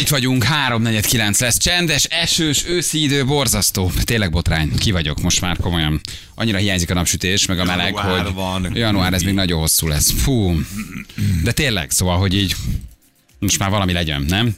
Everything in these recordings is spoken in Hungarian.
Itt vagyunk, 3-4-9 lesz csendes, esős, őszi idő, borzasztó. Tényleg botrány, ki vagyok most már komolyan. Annyira hiányzik a napsütés, meg a meleg, Január hogy van. január ez még nagyon hosszú lesz. Fú. De tényleg, szóval, hogy így most már valami legyen, nem?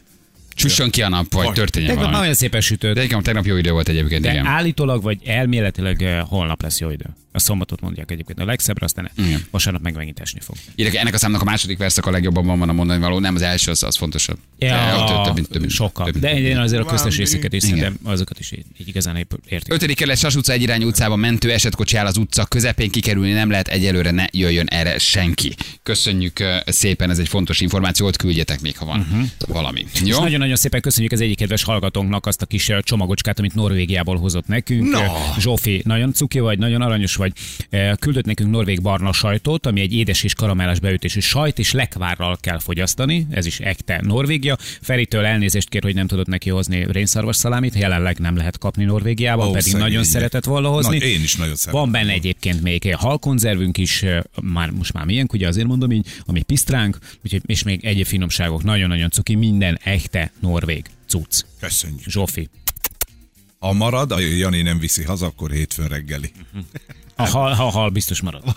Csüssön ki a nap, vagy Vagy. történjen Tegnap valami. nagyon szépen sütött. De igen, tegnap jó idő volt egyébként, De igen. állítólag, vagy elméletileg eh, holnap lesz jó idő. A szombatot mondják egyébként a legszebbre, aztán Igen. vasárnap meg megint esni fog. Írek, ennek a számnak a második verszak a legjobban van a mondani való, nem az első, az, az fontosabb. De ott több, mint- több, mint- sokkal. több, De én azért a köztes részeket is szerintem azokat is így, így igazán értik. Ötödik kerület Sas utca egyirányú utcában mentő esetkocsi áll az utca közepén kikerülni nem lehet, egyelőre ne jöjjön erre senki. Köszönjük szépen, ez egy fontos információ, ott küldjetek még, ha van uh-huh. valami. És Jó? nagyon-nagyon szépen köszönjük az egyik kedves hallgatónknak azt a kis csomagocskát, amit Norvégiából hozott nekünk. No. Zsófi, nagyon cuki vagy, nagyon aranyos vagy. Eh, Küldött nekünk norvég barna sajtot, ami egy édes és karamellás beütésű sajt, és lekvárral kell fogyasztani. Ez is ekte Norvégia. Feritől elnézést kér, hogy nem tudott neki hozni rénszarvas szalámit. Jelenleg nem lehet kapni Norvégiában, Ó, pedig szegény. nagyon szeretett volna hozni. Na, én is nagyon szeretem. Van benne egyébként még halkonzervünk is, eh, már most már milyen, ugye azért mondom így, ami pisztránk, úgyhogy, és még egyéb finomságok, nagyon-nagyon cuki, minden echte norvég cucc. Köszönjük. Zsófi. Ha marad, a Jani nem viszi haza, akkor hétfőn reggeli. Ha hal, ha hal biztos marad.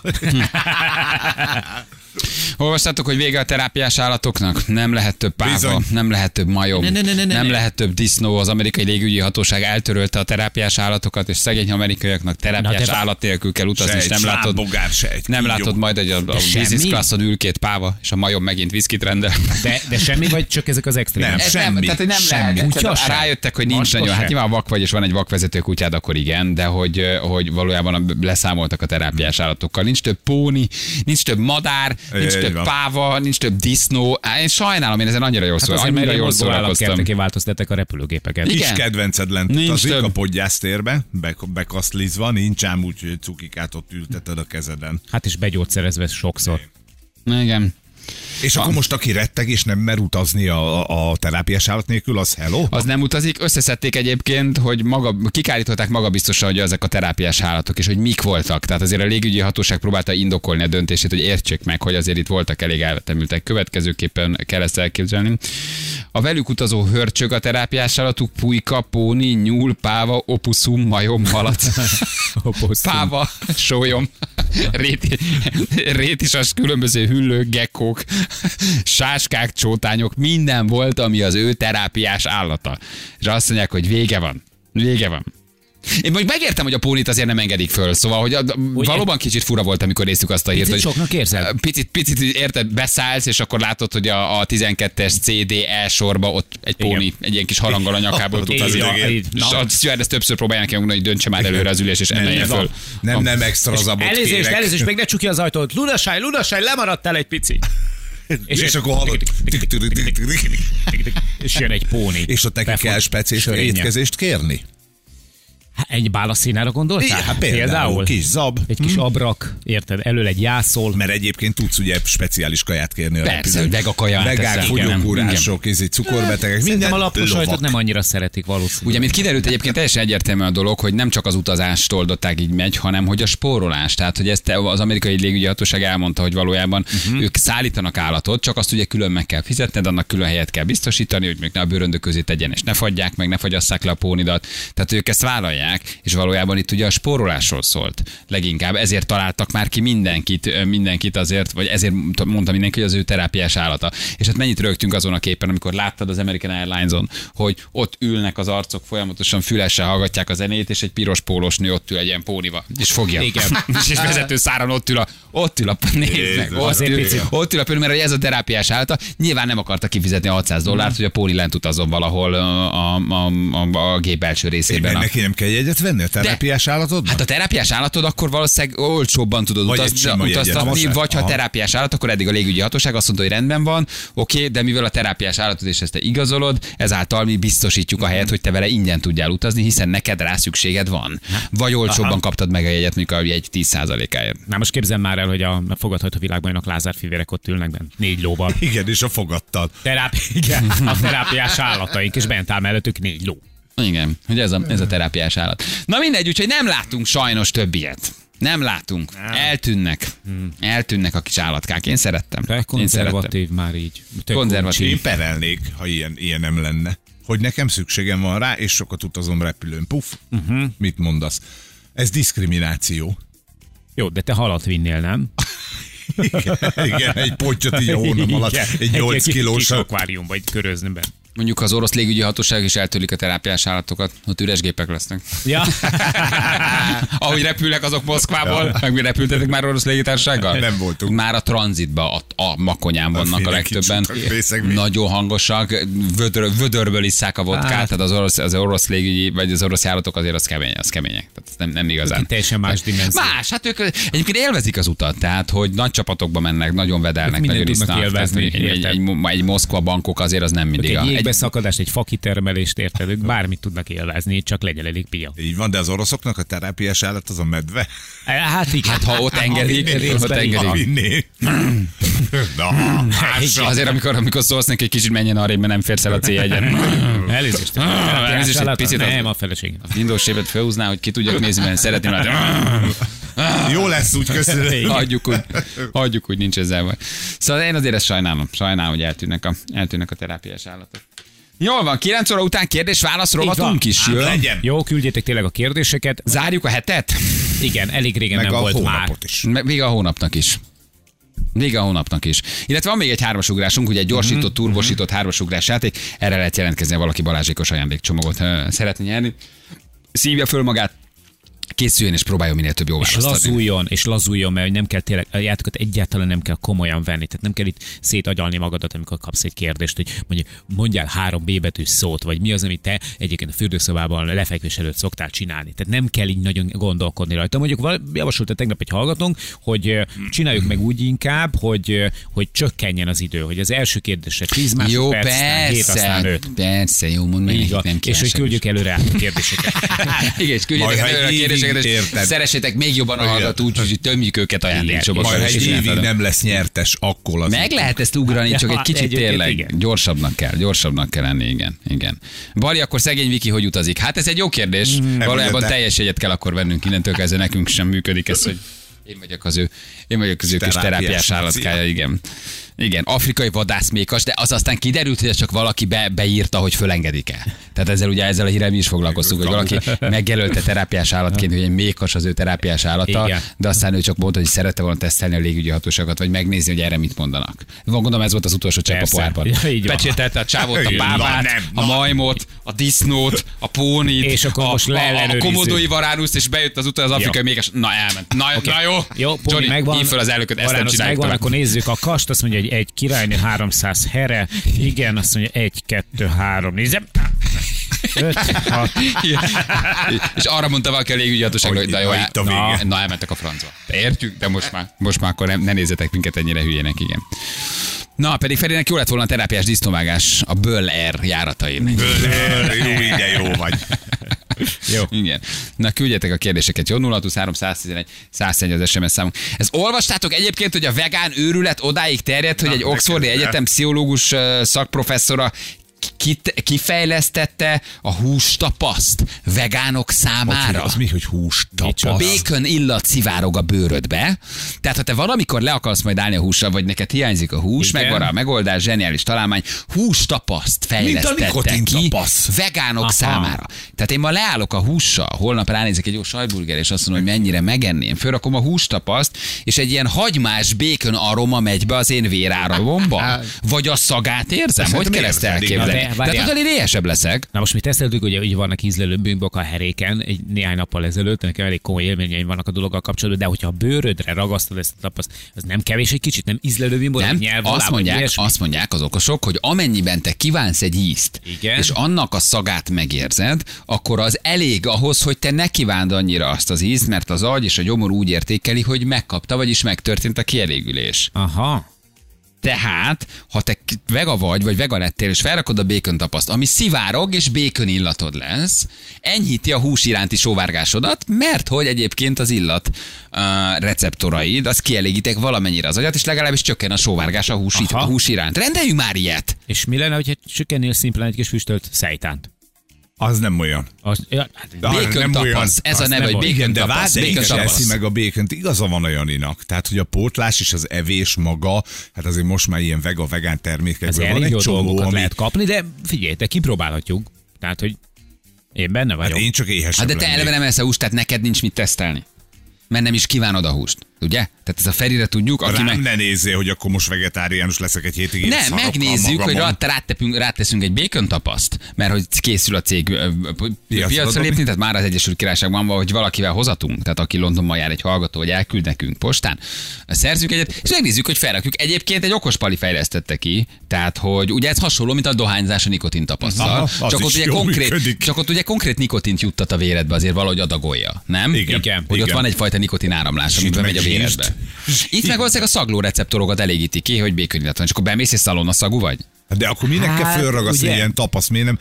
Olvastátok, hogy vége a terápiás állatoknak? Nem lehet több páva, Bizony. nem lehet több majom, Ne, ne, ne, ne, ne, nem ne. lehet több disznó. Az amerikai légügyi hatóság eltörölte a terápiás állatokat, és szegény amerikaiaknak terápiás Na, de- állat nélkül kell utazni, Se és egy nem látod, slábbogár, se egy nem látod majd, hogy a, a business classon ül két páva, és a majom megint viszkit rendel. De, de semmi, vagy csak ezek az extrém? Nem. Ez nem, Semmi, tehát, hogy nem semmi. lehet. Kutya Tehát se. Rájöttek, hogy nincs Macska nagyon. Hát se. nyilván vak vagy, és van egy vakvezető kutyád, akkor igen, de hogy, hogy valójában a- leszámoltak a terápiás állatokkal. Nincs több póni, nincs több madár, nincs több páva, nincs több disznó. Én sajnálom, én ezen annyira jól Hát szól, annyira jól szórakoztam. változtatták a repülőgépeket. Igen. Kis kedvenced lent Nincs utazik több. a podgyásztérbe, be, bekaszlizva, nincs ám úgy, hogy cukikát ott ülteted a kezeden. Hát is begyógyszerezve sokszor. Igen. És akkor most aki retteg és nem mer utazni a, a, terápiás állat nélkül, az hello? Az nem utazik, összeszedték egyébként, hogy maga, kikárították magabiztosan, hogy ezek a terápiás állatok, és hogy mik voltak. Tehát azért a légügyi hatóság próbálta indokolni a döntését, hogy értsék meg, hogy azért itt voltak elég elvetemültek. Következőképpen kell ezt elképzelni. A velük utazó hörcsög a terápiás állatuk, pulyka, póni, nyúl, páva, opuszum, majom, malac, páva, sólyom, réti, rétisas, különböző hüllők, gekkók, sáskák, csótányok, minden volt, ami az ő terápiás állata. És azt mondják, hogy vége van. Vége van. Én mondjuk megértem, hogy a pónit azért nem engedik föl, szóval, hogy a, valóban kicsit fura volt, amikor néztük azt a hírt, Picit hogy soknak érzed? Picit, picit, érted, beszállsz, és akkor látod, hogy a, a 12-es CDE sorba ott egy póni, Igen. egy ilyen kis haranggal a nyakából tud az így, És a stewardess többször próbálják kimunkni, hogy döntse már előre az ülés, és emelje föl. nem, nem extra zabot Elnézést, kérek. elnézést, még ne csukja az ajtót. Lunasáj, lunasáj, lemaradtál egy pici. És, és akkor hallod. És jön egy póni. És ott neki kell speciális étkezést kérni? Egy bálaszínára gondoltál? Igen, hát például kis zab. Egy kis abrak, érted? Elől egy jászol. Mert egyébként tudsz ugye speciális kaját kérni. a Persze, hogy vegakaját Vegák, fogyókúrások, izé, cukorbetegek, minden a laposajtot lovak. nem annyira szeretik valószínűleg. Ugye, mint kiderült egyébként teljesen egyértelmű a dolog, hogy nem csak az utazást oldották így megy, hanem hogy a spórolás. Tehát, hogy ezt az amerikai légügyi hatóság elmondta, hogy valójában uh-huh. ők szállítanak állatot, csak azt ugye külön meg kell fizetned, annak külön helyet kell biztosítani, hogy még ne a bőröndök közé tegyen, és ne fagyják meg, ne fagyasszák le a pónidat. Tehát ők ezt vállalják, és valójában itt ugye a spórolásról szólt leginkább. Ezért találtak már ki mindenkit, mindenkit azért, vagy ezért mondta mindenki, hogy az ő terápiás állata. És hát mennyit rögtünk azon a képen, amikor láttad az American Airlines-on, hogy ott ülnek az arcok, folyamatosan fülessel hallgatják a zenét, és egy piros pólós nő ott ül egy ilyen pónival, és fogja. Igen. és vezető száron ott ül a, ott ül a, nézd meg, ott ül, ott ül a póni, mert ez a terápiás állata. Nyilván nem akarta kifizetni a 600 dollárt, hogy a póni lent utazon valahol a, a, a, a, a gép belső részében. Neki nem kell jegyet venni a terápiás állatodban? Hát a terápiás állatod akkor valószínűleg olcsóbban tudod Vagy utaztatni, most. vagy ha Aha. terápiás állat, akkor eddig a légügyi hatóság azt mondta, hogy rendben van, oké, de mivel a terápiás állatod és ezt te igazolod, ezáltal mi biztosítjuk a helyet, hogy te vele ingyen tudjál utazni, hiszen neked rá szükséged van. Vagy olcsóbban kaptad meg a jegyet, mondjuk a jegy 10%-áért. Na most képzeld már el, hogy a fogadható világbajnok Lázár fivérek ott ülnek benne. Négy lóval. Igen, és a fogattal. Terápi, igen, a terápiás állataink, és bent áll mellettük négy ló. Igen, hogy ez a, ez a terápiás állat. Na mindegy, úgyhogy nem láttunk sajnos több ilyet. Nem látunk. Eltűnnek. Eltűnnek a kis állatkák. Én szerettem. De Én szerettem. konzervatív már így. Tök Konzervatív. Én perelnék, ha ilyen, ilyen nem lenne. Hogy nekem szükségem van rá, és sokat utazom repülőn. Puff. Uh-huh. Mit mondasz? Ez diszkrimináció. Jó, de te halat vinnél, nem? Igen, igen egy pontyot így a hónam alatt, egy 8 kis kilós. akváriumba így körözni be. Mondjuk az orosz légügyi hatóság is eltörlik a terápiás állatokat, ott üres gépek lesznek. Ja. Ahogy repülnek azok Moszkvából, meg mi repültetek már orosz légitársággal? Nem voltunk. Már a tranzitba, a, a makonyán vannak a mindenki legtöbben. Nagyon hangosak, vödör, vödörből isszák a vodkát, Hát. tehát az orosz, az orosz légügyi, vagy az orosz járatok azért az kemény, az kemények. Tehát nem, nem igazán. Teljesen más dimenzió. Más, hát ők egyébként élvezik az utat, tehát hogy nagy csapatokba mennek, nagyon vedelnek, nagyon isznak. Egy, egy, egy, egy, Moszkva bankok azért az nem mindig. Egy jégbeszakadást, egy fakitermelést érted, ők bármit tudnak élvezni, csak legyen elég pia. Így van, de az oroszoknak a terápiás állat az a medve. Hát igen. Hát ha ott engedik, Részben ott engedik. Na, mással. Azért, amikor, amikor szólsz neki, egy kicsit menjen arra, mert nem férsz el a céljegyen. Elnézést. elnézést, egy picit Nem, a feleség. A Windows sépet felhúzná, hogy ki tudjak nézni, mert szeretném látni. Jó lesz úgy, köszönöm. Hagyjuk úgy, hagyjuk úgy, nincs ezzel baj. Szóval én azért ezt sajnálom, sajnálom, hogy eltűnnek a, eltűnnek a terápiás állatok. Jól van, 9 óra után kérdés-válasz rovatunk is jön. legyen. Jó, küldjétek tényleg a kérdéseket. Zárjuk a hetet? Igen, elég régen Meg nem a volt már. hónapot is. Me- Vége a hónapnak is. Vége a hónapnak is. Illetve van még egy hármasugrásunk, ugye egy gyorsított, Mhm, turbosított hármasugrás játék. Erre lehet jelentkezni, ha valaki balázsékos ajándékcsomagot szeretne nyerni. Szívja föl magát, készüljön és próbáljon minél több jó És választ adni. lazuljon, és lazuljon, mert nem kell tényleg, a játékot egyáltalán nem kell komolyan venni. Tehát nem kell itt szétagyalni magadat, amikor kapsz egy kérdést, hogy mondjuk mondjál három B szót, vagy mi az, amit te egyébként a fürdőszobában lefekvés előtt szoktál csinálni. Tehát nem kell így nagyon gondolkodni rajta. Mondjuk javasolta tegnap egy hallgatónk, hogy csináljuk meg úgy inkább, hogy, hogy csökkenjen az idő, hogy az első kérdésre 10 Jó, másodperc, aztán 7, aztán persze. 5. Persze, jó, mondd meg, nem És hogy küldjük előre át a kérdéseket. Igen, és ha előre a egy kérdéseket, és érted. szeressétek még jobban a Igen. hallgatót, úgyhogy tömjük őket ajándékcsomagokkal. Majd, egy évig nem lesz nyertes, akkor az. Meg lehet ezt ugrani, csak egy kicsit tényleg igen. gyorsabbnak kell, gyorsabbnak kell lenni, igen, igen. Bali, akkor szegény Viki hogy utazik? Hát ez egy jó kérdés. Valójában Említette. teljes jegyet kell akkor vennünk innentől kezdve, nekünk sem működik ez, hogy én vagyok az ő, én vagyok az ő kis Terápiás terápiás állatkája, igen. Igen, afrikai vadászmékas, de az aztán kiderült, hogy csak valaki be, beírta, hogy fölengedik-e. Tehát ezzel ugye ezzel a hírrel mi is foglalkoztunk, hogy valaki megjelölte terápiás állatként, hogy egy mékas az ő terápiás állata, Igen. de aztán ő csak mondta, hogy szerette volna tesztelni a légügyi hatóságokat, vagy megnézni, hogy erre mit mondanak. Gondolom ez volt az utolsó csepp a pohárban. Ja. Pecsételte a csávót, a bábát, a majmot, a disznót, a pónit, És akkor a, most a, a komodói varánuszt, és bejött az utol az afrikai Jó. mékes. Na elment. Na, na jó. Jó, Johnny, megvan. fel az elnököt, ezt nem megvan, akkor nézzük a kast, azt mondja, hogy egy királynő 300 here. Igen, azt mondja, egy, kettő, három, nézem. Öt, hat. és arra mondta valaki a légügyi hatóság, hogy na jó, Na, el, itt a na, na, elmentek a francba. Értjük, de most már, most már akkor nem, ne nézzetek minket ennyire hülyének, igen. Na, pedig Ferinek jó lett volna a terápiás disznóvágás a Böll Air járatain. Böller, jó, ide jó vagy. Jó. Igen. Na, küldjetek a kérdéseket. Jó, 023 111 101 az SMS számunk. Ezt olvastátok egyébként, hogy a vegán őrület odáig terjedt, hogy egy Oxfordi Egyetem pszichológus szakprofesszora kit, kifejlesztette a hústapaszt vegánok számára. Az mi, hogy hús Micsoda? tapasz? Bacon illat szivárog a bőrödbe. Tehát, ha te valamikor le akarsz majd állni a hússal, vagy neked hiányzik a hús, Igen. megvan a megoldás, zseniális találmány, hústapaszt fejlesztette ki tapasz. vegánok Aha. számára. Tehát én ma leállok a hússal, holnap ránézek egy jó sajtburger, és azt mondom, hogy mennyire megenném. Fölrakom a hústapaszt, és egy ilyen hagymás bacon aroma megy be az én véráramomba. Vagy a szagát érzem? Hogy Szerintem kell ezt elképzelni? Tehát várjál. azon én éhesebb leszek. Na most mi teszteltük, hogy, hogy vannak ízlelő bűnbok a heréken, egy néhány nappal ezelőtt, nekem elég komoly élményeim vannak a dologgal kapcsolatban, de hogyha a bőrödre ragasztod ezt a tapaszt, az nem kevés egy kicsit, nem ízlelő bűnbok, Nem, nyelv azt mondják, azt mondják az okosok, hogy amennyiben te kívánsz egy ízt, Igen. és annak a szagát megérzed, akkor az elég ahhoz, hogy te ne kívánd annyira azt az ízt, mert az agy és a gyomor úgy értékeli, hogy megkapta, vagyis megtörtént a kielégülés. Aha. Tehát, ha te vega vagy, vagy vega lettél, és felrakod a bacon tapaszt, ami szivárog, és bacon illatod lesz, enyhíti a hús iránti sóvárgásodat, mert hogy egyébként az illat uh, receptoraid, az kielégítek valamennyire az agyat, és legalábbis csökken a sóvárgás a hús, Aha. a hús iránt. Rendeljünk már ilyet! És mi lenne, hogyha csökkennél szimplán egy kis füstölt szejtánt? Az nem olyan. Az, ja, hát, Bacon nem olyan. tapasz. Ez a neve, nem hogy olyan. bacon Igen, de tapasz. de Bacon eszi meg a békont. Igaza van a Janinak. Tehát, hogy a pótlás és az evés maga, hát azért most már ilyen vega, vegán termékekben van elég egy jó csomó, ami... lehet kapni, de figyelj, te kipróbálhatjuk. Tehát, hogy én benne vagyok. Hát én csak éhesebb Hát de te lennék. eleve nem eszel húst, tehát neked nincs mit tesztelni. Mert nem is kívánod a húst, ugye? Tehát ez a Ferire tudjuk, aki Rám meg... ne nézzél, hogy akkor most vegetáriánus leszek egy hétig. Nem, megnézzük, hogy rá, rátepünk, ráteszünk egy bacon tapaszt, mert hogy készül a cég Piacra lépni, tehát már az Egyesült Királyságban van, hogy valakivel hozatunk, tehát aki Londonban jár egy hallgató, vagy elküld nekünk postán, szerzünk egyet, és megnézzük, hogy felrakjuk. Egyébként egy okos pali fejlesztette ki, tehát hogy ugye ez hasonló, mint a dohányzás a nikotin tapasztal. Csak, ott ugye konkrét, működik. csak ott ugye konkrét nikotint juttat a véredbe, azért valahogy adagolja, nem? Igen. Igen. Hogy ott Igen. van egyfajta nikotin áramlás, És ami itt bemegy meg a zsírt. Itt meg valószínűleg a szagló receptorokat elégíti ki, hogy békön illat van. És akkor bemész és szalonna szagú vagy? Hát De akkor minek kell Hát, fölragaszni ugye? ilyen tapasz, miért nem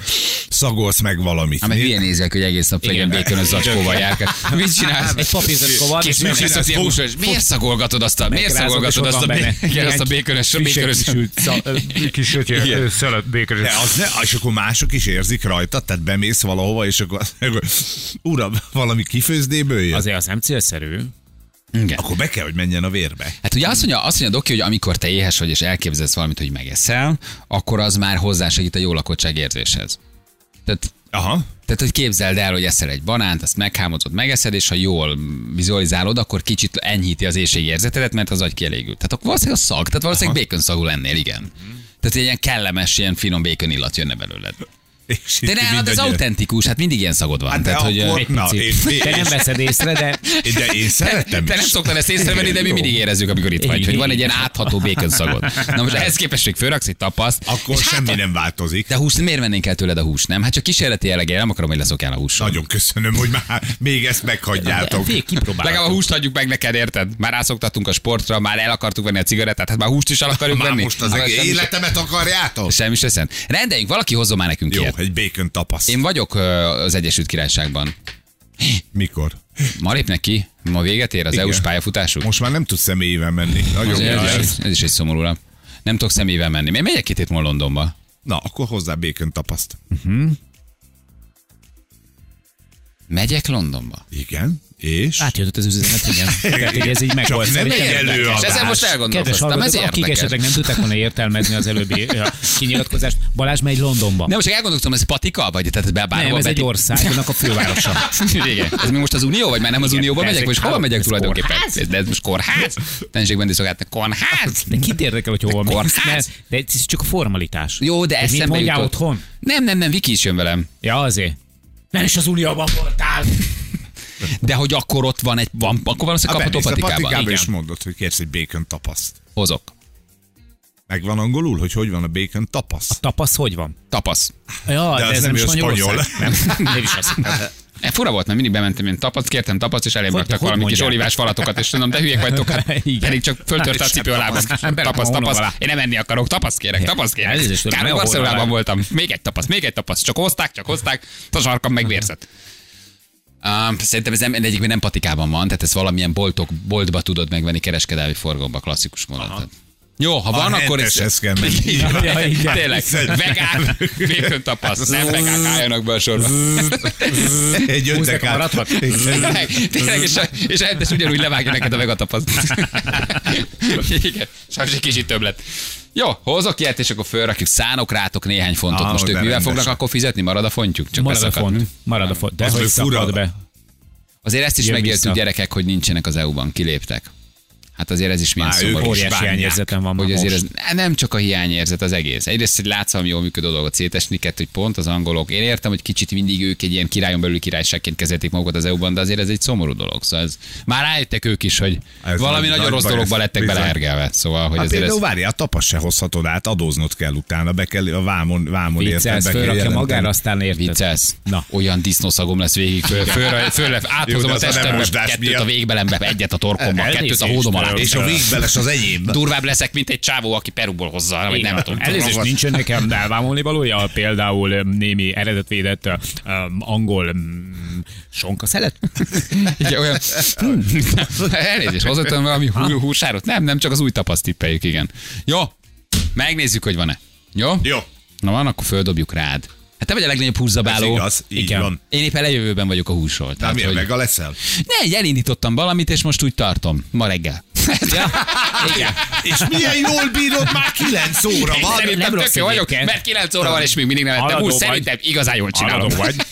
szagolsz meg valamit? Hát meg hülye nézek, hogy egész nap legyen békönös zacskóval járkál. Mit csinálsz? Egy papírzacskó van, Kis és műsorsz csinálsz? ilyen Fog- húsos. Miért szagolgatod azt a, miért szagolgatod azt a, igen, azt a békönös, békönös. Kis szalat békönös. De az ne, és akkor mások is érzik rajta, tehát bemész valahova, és akkor uram, valami kifőzdéből jön? Azért az nem célszerű. Igen. Akkor be kell, hogy menjen a vérbe. Hát ugye azt mondja, azt mondja Doki, hogy amikor te éhes vagy és elképzelsz valamit, hogy megeszel, akkor az már hozzásegít a jó lakottság érzéshez. Tehát Aha. Tehát, hogy képzeld el, hogy eszel egy banánt, azt meghámozod, megeszed, és ha jól vizualizálod, akkor kicsit enyhíti az éjségérzetedet, mert az agy kielégült. Tehát akkor valószínűleg a szag, tehát valószínűleg bacon szagú lennél, igen. Tehát egy ilyen kellemes, ilyen finom bacon illat jönne belőled. És De ne, hát ez autentikus, hát mindig ilyen szagod van. Hát de tehát, hogy, akkor- Na, én- Te nem veszed észre, de De én szeretem te nem is. szoktad ezt észrevenni, de mi mindig érezzük, amikor itt vagy, hogy van egy ilyen átható bacon szagod. Na most ehhez képest, hogy fölraksz egy tapaszt, Akkor hát semmi a- nem változik. De húst miért vennénk el tőled a húst, nem? Hát csak kísérleti jelleggel, nem akarom, hogy leszokjál a húsról. Nagyon köszönöm, hogy már még ezt meghagyjátok. Legalább a húst hagyjuk meg neked, érted? Már rászoktattunk a sportra, már el akartuk venni a cigarettát, hát már húst is el akarjuk Már venni. most az Hát egész életemet akarjátok? Semmi se szent. Rendeljünk, valaki hozzon már nekünk Jó, ilyet. Egy bacon tapasz. Én vagyok az Egyesült Királyságban. Mikor? Ma lépnek ki? Ma véget ér az Igen. EU-s pályafutásuk? Most már nem tudsz személyével menni. Nagyon ez, ez, ez, is egy szomorú. Nem tudok személyvel menni. Én megyek két hét múlva Londonba. Na, akkor hozzá bacon tapaszt. Megyek Londonba? Igen. És? átjött az üzenet, igen. Tehát, hogy ez így megold. nem Szerintem egy előadás. És ezen most elgondolkoztam, ez akik esetleg nem tudták volna értelmezni az előbbi kinyilatkozást, Balázs megy Londonba. Nem, most elgondolkoztam, ez Patika? Vagy tehát bárhol Nem, ez egy betik- ország, annak a fővárosa. Igen. Ez még most az Unió, vagy már nem az Igen, Unióba ez megyek, egy vagy hova megyek ez tulajdonképpen? De ez most kórház? Tenségben szolgált, kórház? De kit érdekel, hogy hova? Ne, De ez csak a formalitás. Jó, de Hogy ez mit szembe mondjál jutott. otthon? Nem, nem, nem, Viki is jön velem. Ja, azért. Nem is az Unióban voltál. De hogy akkor ott van egy, van, akkor valószínűleg Ha kapható a patikába. patikába Igen. és mondod, hogy kérsz egy bacon tapaszt. Hozok. Megvan angolul, hogy hogy van a bacon tapasz? Tapasz, hogy van? Tapasz. Ja, De az nem jó Spanyolország. Nem, nem is az. E, fura volt, mert mindig bementem én tapasz, kértem tapasz, és elém raktak valami kis olivás falatokat, és mondom, de hülyék vagytok, hát pedig csak föltört a cipő a lábam. tapasz. Tapasz, alá? Én nem enni akarok, tapasz kérek, tapasz kérek. Kár, Barcelonában alá. voltam. Még egy tapasz, még egy tapasz. Csak hozták, csak hozták, a sarkam megvérzett. Um, szerintem ez nem, egyikben nem patikában van, tehát ez valamilyen boltok, boltba tudod megvenni kereskedelmi forgalomba, klasszikus mondat. Jó, ha van, akkor ez... henteshez kell menni. Igen, Ja, igen. Tényleg, vegán, bacon tapasz, nem vegán álljanak be a sorba. Egy öndekát. maradvat? Tényleg, és, és rendes ugyanúgy levágja neked a vegatapasz. Igen, sajnos egy kicsit több lett. Jó, hozok ilyet, és akkor fölrakjuk, szánok rátok néhány fontot. Ah, Most ők mivel fognak akkor fizetni? Marad a fontjuk? Csak Marad a font. Marad a font. De hogy be. Azért ezt is Jön megéltük vissza. gyerekek, hogy nincsenek az EU-ban, kiléptek. Hát azért ez is milyen Már szomorú. Óriási bánják. hiányérzetem van Hogy azért most. ez nem csak a hiányérzet az egész. Egyrészt, hogy látsz valami jól működő dolgot szétesni, kettő, hogy pont az angolok. Én értem, hogy kicsit mindig ők egy ilyen királyon belüli királyságként kezelték magukat az EU-ban, de azért ez egy szomorú dolog. Szóval ez, már rájöttek ők is, hogy Ez valami nagy- nagyon nagy rossz dologba lettek bizony. Szóval, hogy Hát azért ez... például várjál, a tapas se hozhatod át, adóznod kell utána, be kell a vámon, vámon Viccelsz, fölrakja magára, aztán érted. Viccelsz? Na. Olyan disznószagom lesz végig. Föl, föl, föl, áthozom Jó, de a testembe, kettőt a végbelembe, egyet a torkomba, kettőt a hódom alá. És a végbeles az enyém. Durvább leszek, mint egy csávó, aki Perúból hozza, vagy nem tudom. Elnézést, nincsen nekem elvámolni valója, például némi eredetvédett angol sonka szelet? Igen, olyan... Elnézést, hozottam valami hú- húsárot? Nem, nem, csak az új tapaszt tippeljük, igen. Jó, megnézzük, hogy van-e. Jó? Jó. Na van, akkor földobjuk rád. Hát te vagy a legnagyobb Ez húszabáló. igaz, így Igen. van. Én éppen lejövőben vagyok a húsról. Nem, Tehát, hogy... mega leszel? Ne, elindítottam valamit, és most úgy tartom. Ma reggel. Ja, igen. És milyen jól bírod, már 9 óra van. Szerintem nem tök rossz jó vagyok, mert 9 óra van, és még mindig nem ettem Haladó hús. vagy. Szerintem igazán jól csinálom. Vagy.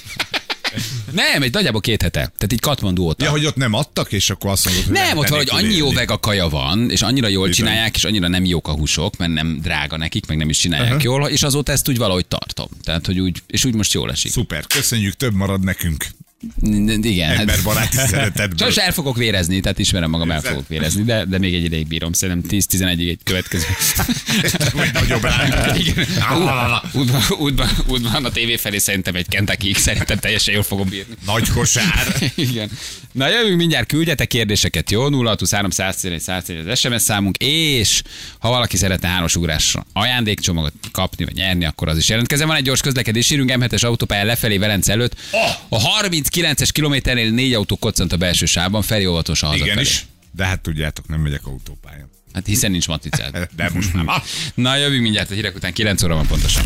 Nem, egy nagyjából két hete. Tehát így Katmandu óta. Ja, hogy ott nem adtak, és akkor azt mondod, hogy Nem, lehet ott valahogy annyi jó élni. vega kaja van, és annyira jól Bizony. csinálják, és annyira nem jók a húsok, mert nem drága nekik, meg nem is csinálják Aha. jól, és azóta ezt úgy valahogy tartom. Tehát, hogy úgy, és úgy most jól esik. Szuper, köszönjük, több marad nekünk. Igen. hát- Emberbaráti szeretetből. Sajnos el fogok vérezni, tehát ismerem magam, el fogok vérezni, de, de még egy ideig bírom, szerintem 10-11-ig egy következő. Vagy nagyobb. Útban, útban, a tévé felé szerintem egy kentucky szerintem teljesen jól fogom bírni. Nagy kosár. Igen. Na jövünk mindjárt, küldjetek kérdéseket, jó? 0623 111 111 az SMS számunk, és ha valaki szeretne háros ugrásra ajándékcsomagot kapni vagy nyerni, akkor az is jelentkezzen. Van egy gyors közlekedés, írunk M7-es autópályán lefelé Velence előtt. A 39-es kilométernél négy autó koccant a belső sávban, Feri óvatosan hazafelé. Igen is. De hát tudjátok, nem megyek autópályán. Hát hiszen nincs matricád. De most már. Na jövünk mindjárt a hírek után, 9 óra van pontosan.